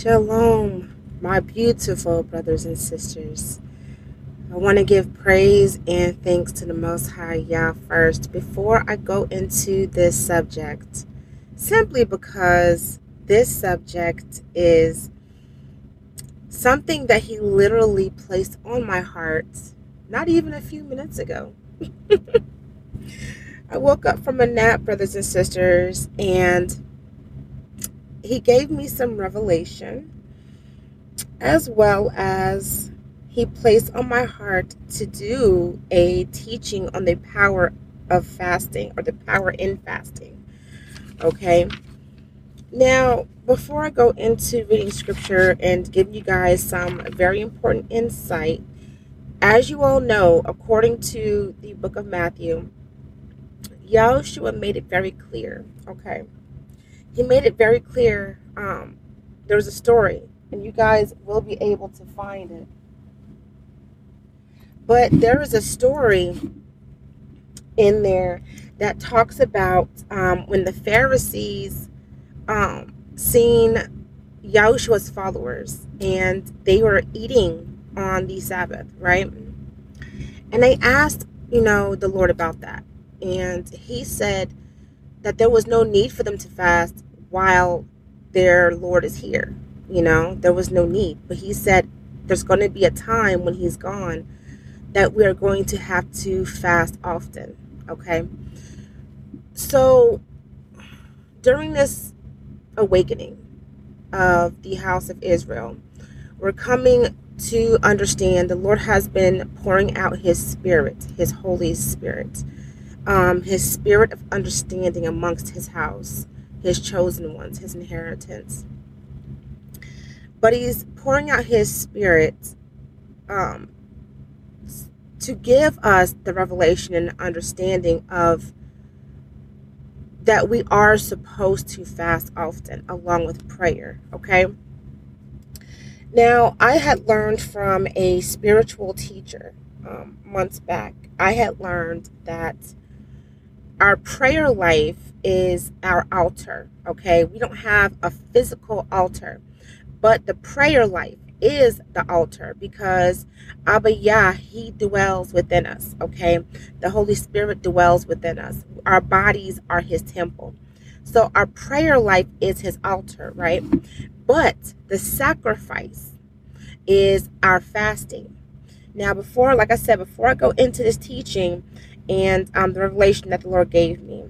Shalom, my beautiful brothers and sisters. I want to give praise and thanks to the Most High Yah first before I go into this subject, simply because this subject is something that He literally placed on my heart not even a few minutes ago. I woke up from a nap, brothers and sisters, and he gave me some revelation as well as he placed on my heart to do a teaching on the power of fasting or the power in fasting. Okay. Now, before I go into reading scripture and give you guys some very important insight, as you all know, according to the book of Matthew, Yahushua made it very clear. Okay he made it very clear. Um, was a story, and you guys will be able to find it. But there is a story in there that talks about um, when the Pharisees um, seen Yahushua's followers and they were eating on the Sabbath, right? And they asked, you know, the Lord about that. And he said that there was no need for them to fast while their Lord is here. You know, there was no need. But he said there's going to be a time when he's gone that we are going to have to fast often. Okay. So during this awakening of the house of Israel, we're coming to understand the Lord has been pouring out his spirit, his Holy Spirit, um, his spirit of understanding amongst his house his chosen ones, his inheritance. But he's pouring out his spirit um, to give us the revelation and understanding of that we are supposed to fast often along with prayer, okay? Now, I had learned from a spiritual teacher um, months back, I had learned that our prayer life is our altar, okay? We don't have a physical altar, but the prayer life is the altar because Abba Yah, He dwells within us, okay? The Holy Spirit dwells within us. Our bodies are His temple. So our prayer life is His altar, right? But the sacrifice is our fasting. Now, before, like I said, before I go into this teaching and um, the revelation that the Lord gave me,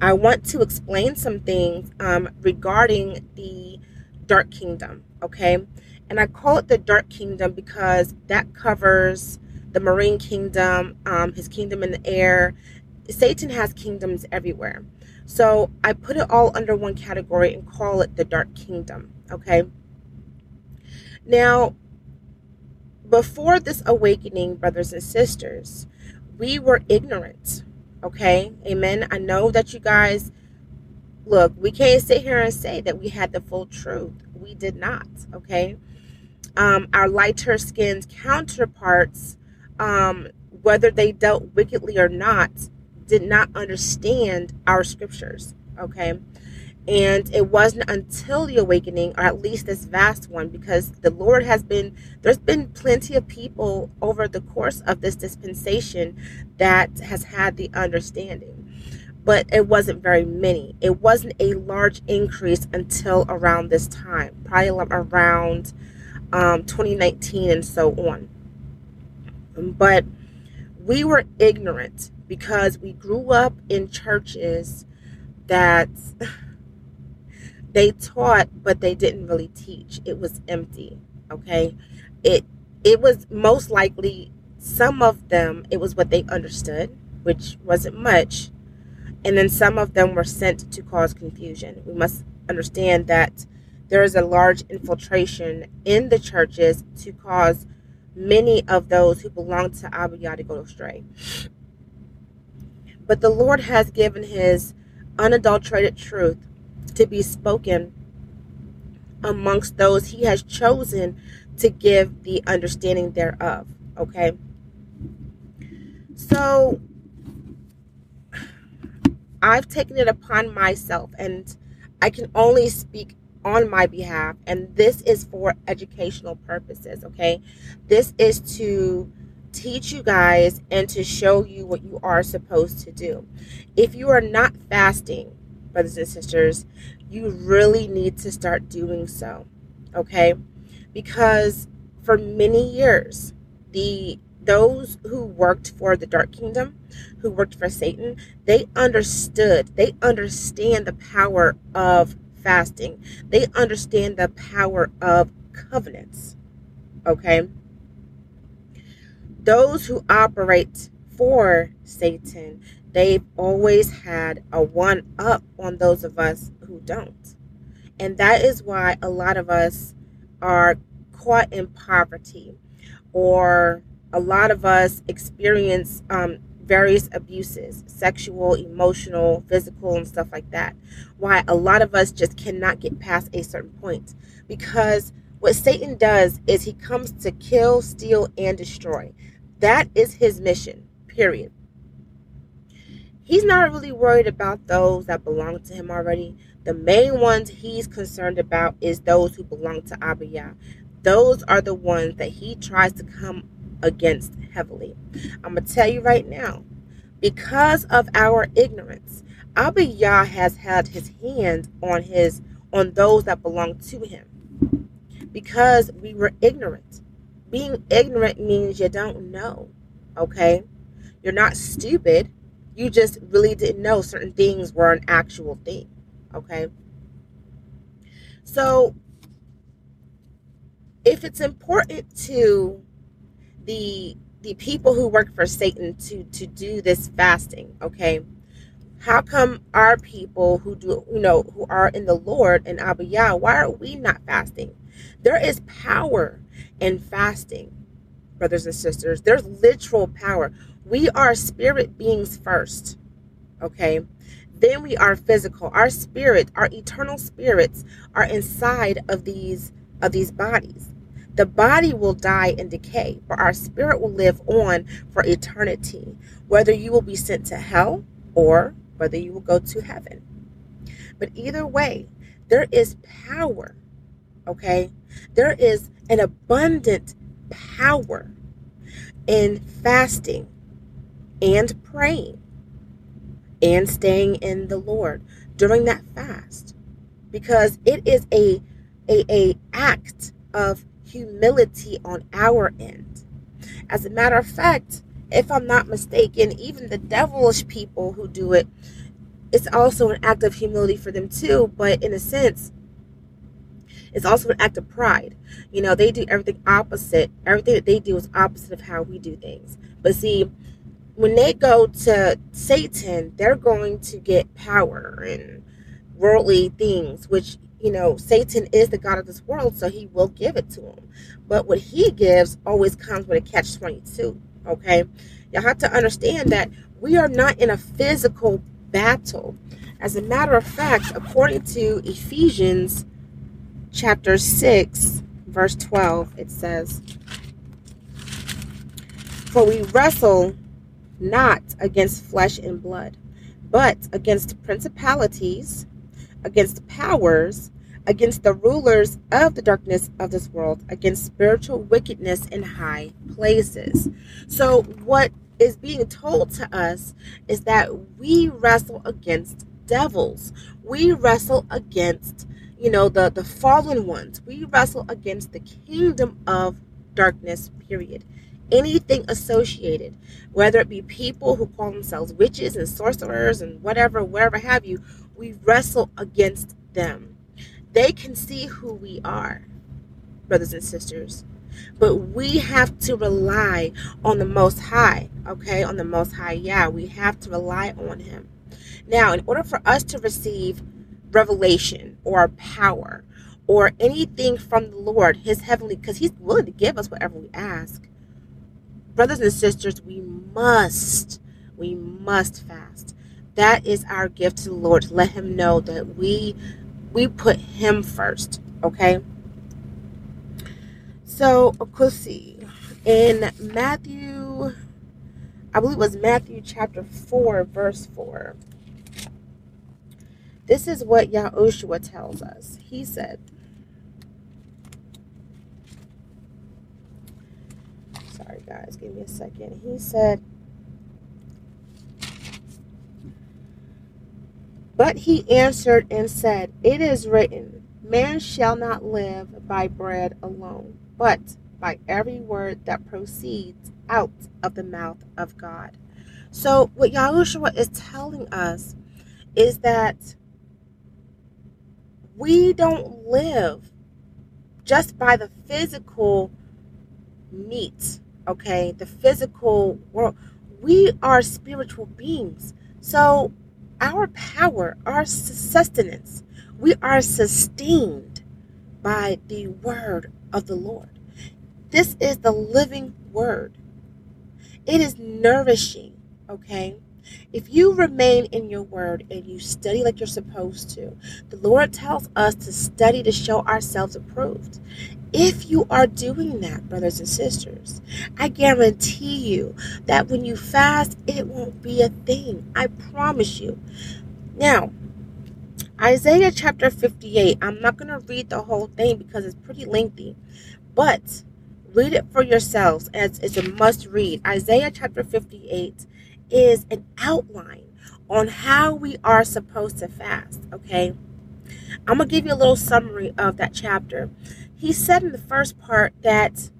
I want to explain some things um, regarding the Dark Kingdom, okay? And I call it the Dark Kingdom because that covers the Marine Kingdom, um, his kingdom in the air. Satan has kingdoms everywhere. So I put it all under one category and call it the Dark Kingdom, okay? Now, before this awakening, brothers and sisters, we were ignorant Okay. Amen. I know that you guys look, we can't sit here and say that we had the full truth. We did not. Okay. Um, our lighter skinned counterparts, um, whether they dealt wickedly or not, did not understand our scriptures. Okay. And it wasn't until the awakening, or at least this vast one, because the Lord has been, there's been plenty of people over the course of this dispensation that has had the understanding. But it wasn't very many. It wasn't a large increase until around this time, probably around um, 2019 and so on. But we were ignorant because we grew up in churches that they taught but they didn't really teach. It was empty okay? It it was most likely some of them it was what they understood which wasn't much. And then some of them were sent to cause confusion. We must understand that there is a large infiltration in the churches to cause many of those who belong to Abba Yah to go astray. But the Lord has given his unadulterated truth to be spoken amongst those he has chosen to give the understanding thereof. Okay. So I've taken it upon myself, and I can only speak on my behalf, and this is for educational purposes, okay? This is to teach you guys and to show you what you are supposed to do. If you are not fasting, brothers and sisters, you really need to start doing so, okay? Because for many years, the those who worked for the dark kingdom, who worked for Satan, they understood, they understand the power of fasting. They understand the power of covenants. Okay? Those who operate for Satan, they've always had a one up on those of us who don't. And that is why a lot of us are caught in poverty or a lot of us experience um, various abuses sexual, emotional, physical, and stuff like that. Why a lot of us just cannot get past a certain point. Because what Satan does is he comes to kill, steal, and destroy. That is his mission, period. He's not really worried about those that belong to him already. The main ones he's concerned about is those who belong to Abba Yah. Those are the ones that he tries to come against heavily. I'm going to tell you right now, because of our ignorance, Abba Yah has had his hand on his on those that belong to him. Because we were ignorant. Being ignorant means you don't know. Okay? You're not stupid. You just really didn't know certain things were an actual thing. Okay? So if it's important to the the people who work for Satan to to do this fasting, okay? How come our people who do you know who are in the Lord and Abba Yah, why are we not fasting? There is power in fasting, brothers and sisters. There's literal power. We are spirit beings first. Okay? Then we are physical. Our spirit, our eternal spirits are inside of these of these bodies. The body will die and decay, but our spirit will live on for eternity, whether you will be sent to hell or whether you will go to heaven. But either way, there is power, okay? There is an abundant power in fasting and praying and staying in the Lord during that fast because it is a a, a act of humility on our end. As a matter of fact, if I'm not mistaken, even the devilish people who do it, it's also an act of humility for them too, but in a sense, it's also an act of pride. You know, they do everything opposite. Everything that they do is opposite of how we do things. But see, when they go to Satan, they're going to get power and worldly things, which you know, Satan is the God of this world, so he will give it to them. But what he gives always comes with a catch 22. Okay. Y'all have to understand that we are not in a physical battle. As a matter of fact, according to Ephesians chapter 6, verse 12, it says, For we wrestle not against flesh and blood, but against principalities against powers, against the rulers of the darkness of this world, against spiritual wickedness in high places. So, what is being told to us is that we wrestle against devils. We wrestle against, you know, the, the fallen ones. We wrestle against the kingdom of darkness, period. Anything associated, whether it be people who call themselves witches and sorcerers and whatever, wherever have you, we wrestle against them. They can see who we are, brothers and sisters. But we have to rely on the Most High, okay? On the Most High, yeah, we have to rely on Him. Now, in order for us to receive revelation or power or anything from the Lord, His heavenly, because He's willing to give us whatever we ask, brothers and sisters, we must, we must fast that is our gift to the Lord let him know that we we put him first, okay? So, let's see. In Matthew, I believe it was Matthew chapter 4, verse 4. This is what Yahushua tells us. He said, guys, give me a second. He said, But he answered and said, It is written, Man shall not live by bread alone, but by every word that proceeds out of the mouth of God. So, what Yahushua is telling us is that we don't live just by the physical meat, okay? The physical world. We are spiritual beings. So, our power, our sustenance, we are sustained by the word of the Lord. This is the living word. It is nourishing, okay? If you remain in your word and you study like you're supposed to, the Lord tells us to study to show ourselves approved. If you are doing that, brothers and sisters, I guarantee you that when you fast, it won't be a thing. I promise you. Now, Isaiah chapter 58, I'm not going to read the whole thing because it's pretty lengthy, but read it for yourselves as it's a must read. Isaiah chapter 58 is an outline on how we are supposed to fast, okay? I'm going to give you a little summary of that chapter. He said in the first part that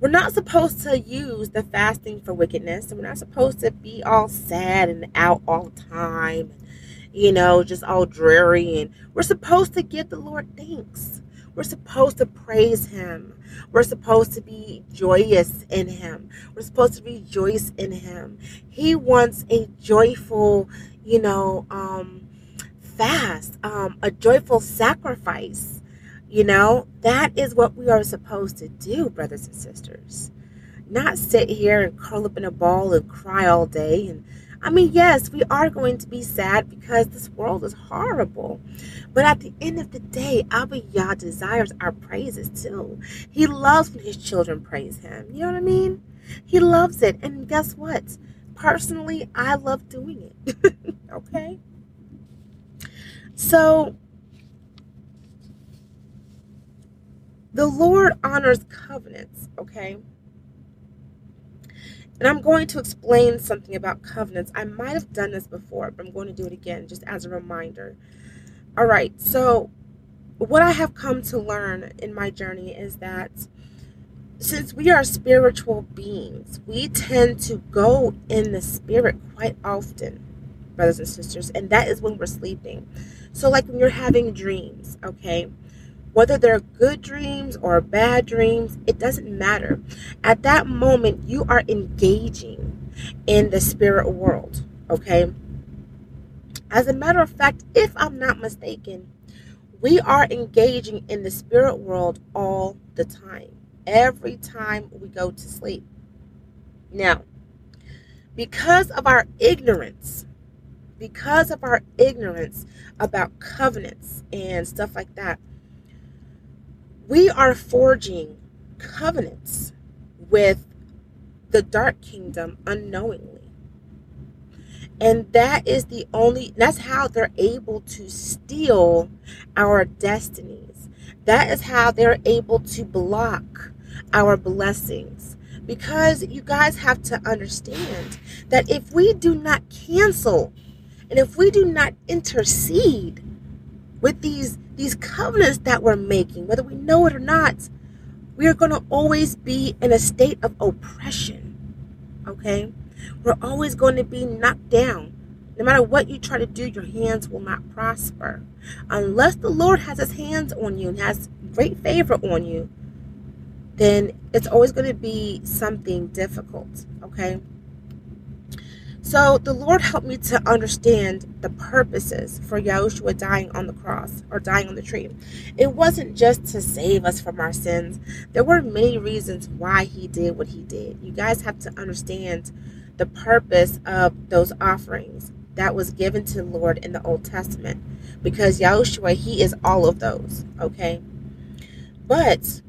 we're not supposed to use the fasting for wickedness. We're not supposed to be all sad and out all the time, you know, just all dreary. And we're supposed to give the Lord thanks. We're supposed to praise Him. We're supposed to be joyous in Him. We're supposed to rejoice in Him. He wants a joyful, you know, um, fast, um, a joyful sacrifice. You know, that is what we are supposed to do, brothers and sisters. Not sit here and curl up in a ball and cry all day. And I mean, yes, we are going to be sad because this world is horrible. But at the end of the day, Abba Yah desires our praises too. He loves when his children praise him. You know what I mean? He loves it. And guess what? Personally, I love doing it. okay? So, The Lord honors covenants, okay? And I'm going to explain something about covenants. I might have done this before, but I'm going to do it again just as a reminder. All right, so what I have come to learn in my journey is that since we are spiritual beings, we tend to go in the spirit quite often, brothers and sisters, and that is when we're sleeping. So, like when you're having dreams, okay? Whether they're good dreams or bad dreams, it doesn't matter. At that moment, you are engaging in the spirit world, okay? As a matter of fact, if I'm not mistaken, we are engaging in the spirit world all the time, every time we go to sleep. Now, because of our ignorance, because of our ignorance about covenants and stuff like that, we are forging covenants with the dark kingdom unknowingly. And that is the only, that's how they're able to steal our destinies. That is how they're able to block our blessings. Because you guys have to understand that if we do not cancel and if we do not intercede with these these covenants that we're making, whether we know it or not, we are going to always be in a state of oppression. Okay? We're always going to be knocked down. No matter what you try to do, your hands will not prosper. Unless the Lord has his hands on you and has great favor on you, then it's always going to be something difficult. Okay? So the Lord helped me to understand the purposes for Yahushua dying on the cross or dying on the tree. It wasn't just to save us from our sins. There were many reasons why he did what he did. You guys have to understand the purpose of those offerings that was given to the Lord in the Old Testament. Because Yahushua, he is all of those. Okay. But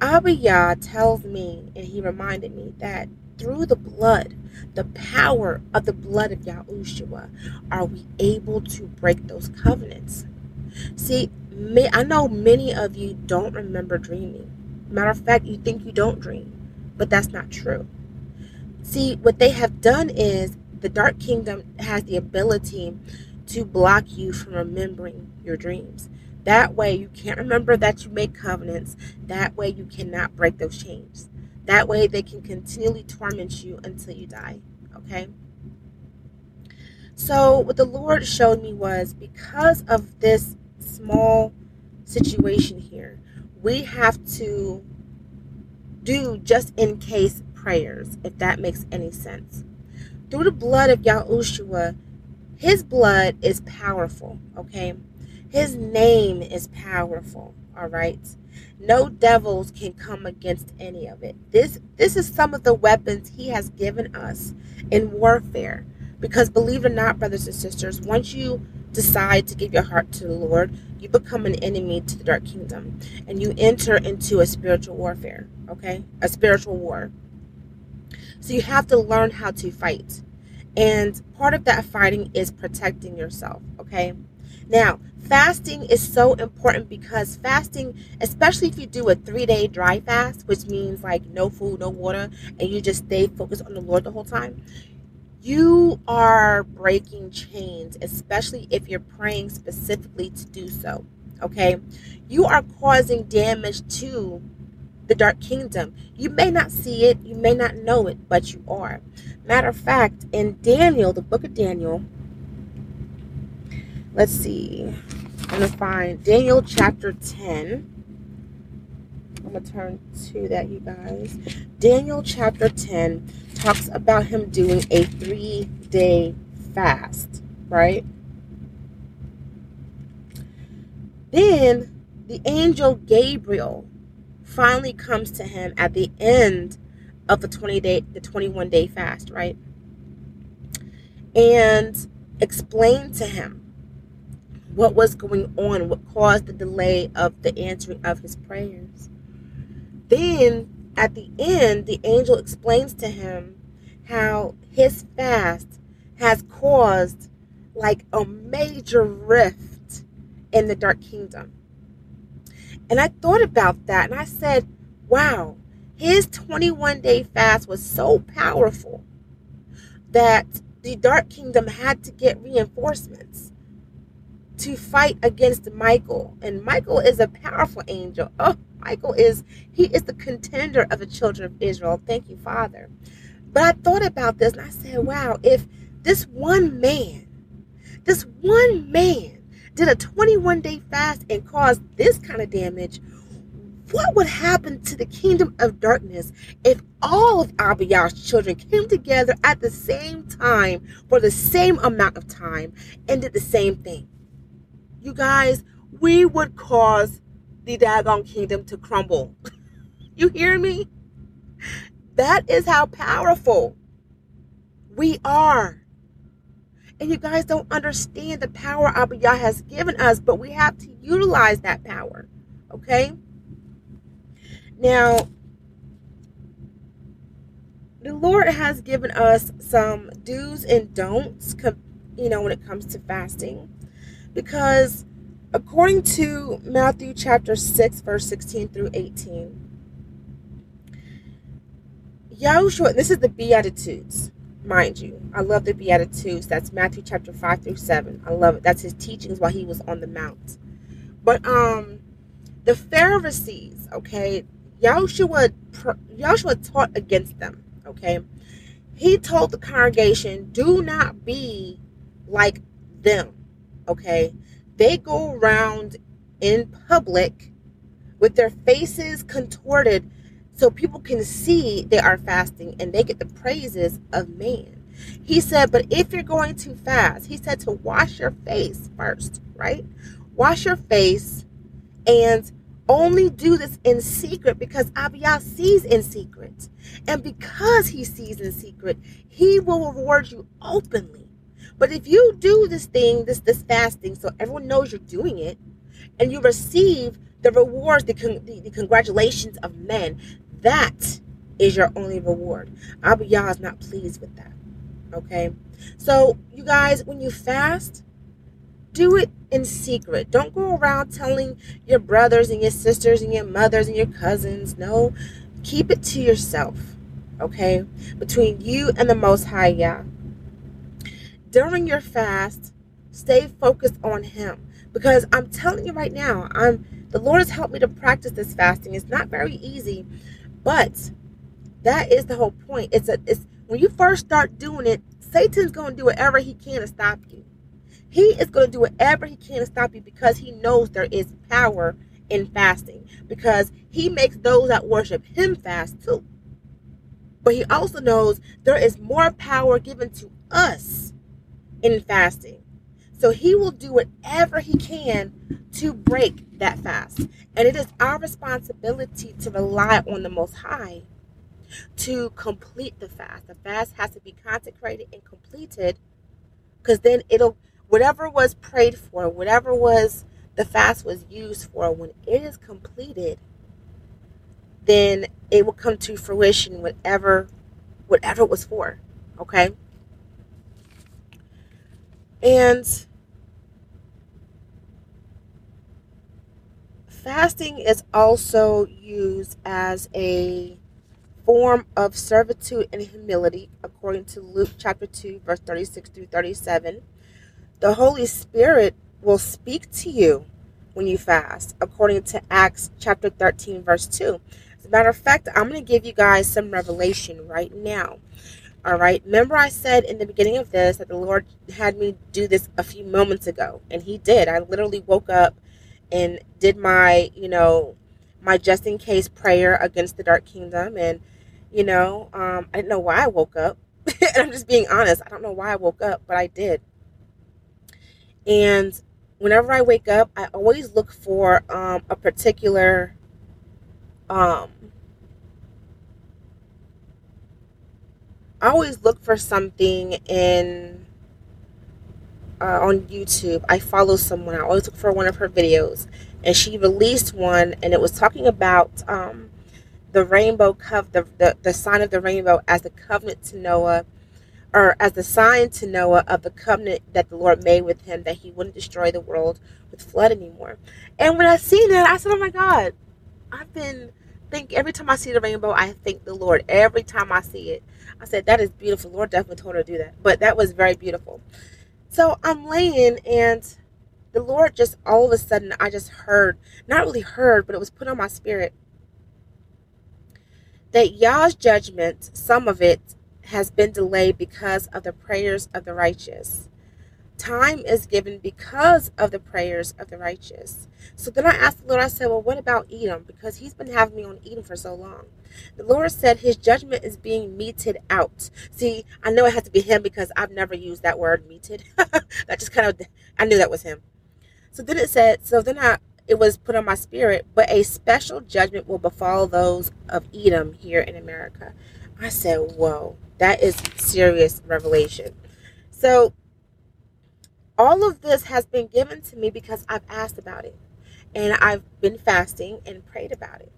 Abba Yah tells me, and he reminded me that through the blood, the power of the blood of Yahushua, are we able to break those covenants. See, I know many of you don't remember dreaming. Matter of fact, you think you don't dream, but that's not true. See, what they have done is the Dark Kingdom has the ability to block you from remembering your dreams. That way, you can't remember that you made covenants. That way, you cannot break those chains. That way, they can continually torment you until you die. Okay? So, what the Lord showed me was because of this small situation here, we have to do just in case prayers, if that makes any sense. Through the blood of Yahushua, his blood is powerful, okay? His name is powerful, all right? No devils can come against any of it. This this is some of the weapons he has given us in warfare. Because believe it or not, brothers and sisters, once you decide to give your heart to the Lord, you become an enemy to the dark kingdom and you enter into a spiritual warfare, okay? A spiritual war. So you have to learn how to fight. And part of that fighting is protecting yourself, okay? Now, fasting is so important because fasting, especially if you do a three day dry fast, which means like no food, no water, and you just stay focused on the Lord the whole time, you are breaking chains, especially if you're praying specifically to do so. Okay? You are causing damage to the dark kingdom. You may not see it, you may not know it, but you are. Matter of fact, in Daniel, the book of Daniel, let's see. Going to find Daniel chapter 10. I'm going to turn to that, you guys. Daniel chapter 10 talks about him doing a three day fast, right? Then the angel Gabriel finally comes to him at the end of the 20 day the 21 day fast, right? And explained to him what was going on, what caused the delay of the answering of his prayers. Then at the end, the angel explains to him how his fast has caused like a major rift in the dark kingdom. And I thought about that and I said, wow, his 21 day fast was so powerful that the dark kingdom had to get reinforcements to fight against Michael. And Michael is a powerful angel. Oh, Michael is, he is the contender of the children of Israel. Thank you, Father. But I thought about this and I said, wow, if this one man, this one man did a 21 day fast and caused this kind of damage, what would happen to the kingdom of darkness if all of Abba Yah's children came together at the same time for the same amount of time and did the same thing? You guys, we would cause the dark kingdom to crumble. you hear me? That is how powerful we are. And you guys don't understand the power Abba Yah has given us, but we have to utilize that power. Okay? Now, the Lord has given us some do's and don'ts, you know, when it comes to fasting. Because according to Matthew chapter 6, verse 16 through 18, Yahushua, this is the Beatitudes, mind you. I love the Beatitudes. That's Matthew chapter 5 through 7. I love it. That's his teachings while he was on the mount. But um the Pharisees, okay, Yahushua, Yahushua taught against them, okay? He told the congregation, do not be like them, okay? They go around in public with their faces contorted so people can see they are fasting and they get the praises of man. He said, but if you're going to fast, he said to wash your face first, right? Wash your face and only do this in secret because Abba Yah sees in secret. And because he sees in secret, he will reward you openly. But if you do this thing, this this fasting, so everyone knows you're doing it, and you receive the rewards, the, con- the, the congratulations of men, that is your only reward. Abba Yah is not pleased with that. Okay? So, you guys, when you fast, do it in secret. Don't go around telling your brothers and your sisters and your mothers and your cousins. No, keep it to yourself. Okay? Between you and the Most High Yah. During your fast, stay focused on Him. Because I'm telling you right now, I'm the Lord has helped me to practice this fasting. It's not very easy, but that is the whole point. It's a it's when you first start doing it, Satan's to do whatever he can to stop you. He is to do whatever he can to stop you because he knows there is power in fasting. Because he makes those that worship him fast too. But he also knows there is more power given to us in fasting. So he will do whatever he can to break that fast. And it is our responsibility to rely on the Most High to complete the fast. The fast has to be consecrated and completed because then it'll, whatever was prayed for, whatever was the fast was used for, when it is completed, then it will come to fruition whatever whatever it was for. Okay? And fasting is also used as a form of servitude and humility, according to Luke chapter 2, verse 36 through 37. The Holy Spirit will speak to you when you fast, according to Acts chapter 13, verse 2. As a matter of fact, I'm going to give you guys some revelation right now. All right. Remember, I said in the beginning of this that the Lord had me do this a few moments ago, and He did. I literally woke up and did my, you know, my just in case prayer against the dark kingdom. And, you know, um, I didn't know why I woke up. and I'm just being honest. I don't know why I woke up, but I did. And whenever I wake up, I always look for um, a particular um, I always look for something in uh, on YouTube. I follow someone. I always look for one of her videos, and she released one, and it was talking about um, the rainbow cov the, the the sign of the rainbow as the covenant to Noah, or as the sign to Noah of the covenant that the Lord made with him that he wouldn't destroy the world with flood anymore. And when I seen that, I said, "Oh my God, I've been." Think every time I see the rainbow, I thank the Lord. Every time I see it, I said, That is beautiful. Lord definitely told her to do that. But that was very beautiful. So I'm laying and the Lord just all of a sudden I just heard, not really heard, but it was put on my spirit that Yah's judgment, some of it, has been delayed because of the prayers of the righteous. Time is given because of the prayers of the righteous. So then I asked the Lord, I said, Well, what about Edom? Because he's been having me on Edom for so long. The Lord said his judgment is being meted out. See, I know it has to be him because I've never used that word meted. that just kind of, I knew that was him. So then it said, so then I, it was put on my spirit, but a special judgment will befall those of Edom here in America. I said, whoa, that is serious revelation. So all of this has been given to me because I've asked about it and I've been fasting and prayed about it.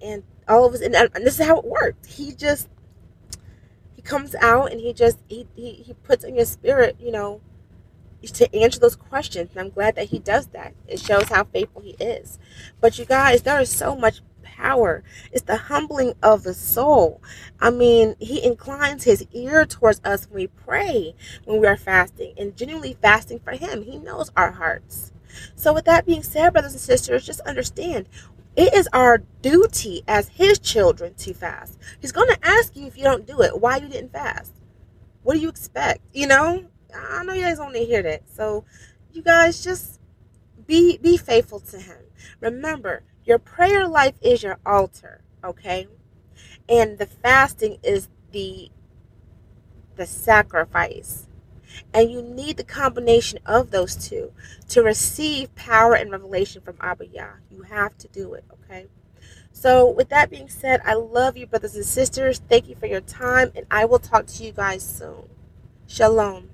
And all of us, and, and this is how it worked. He just, he comes out and he just, he, he, he puts in your spirit, you know, to answer those questions. And I'm glad that he does that. It shows how faithful he is. But you guys, there is so much power. It's the humbling of the soul. I mean, he inclines his ear towards us when we pray, when we are fasting, and genuinely fasting for him. He knows our hearts. So, with that being said, brothers and sisters, just understand it is our duty as his children to fast. He's going to ask you if you don't do it, why you didn't fast. What do you expect? You know, I know you guys only hear that. So, you guys just be be faithful to him. Remember, your prayer life is your altar, okay? And the fasting is the the sacrifice. And you need the combination of those two to receive power and revelation from Abba Yah. You have to do it, okay? So, with that being said, I love you, brothers and sisters. Thank you for your time, and I will talk to you guys soon. Shalom.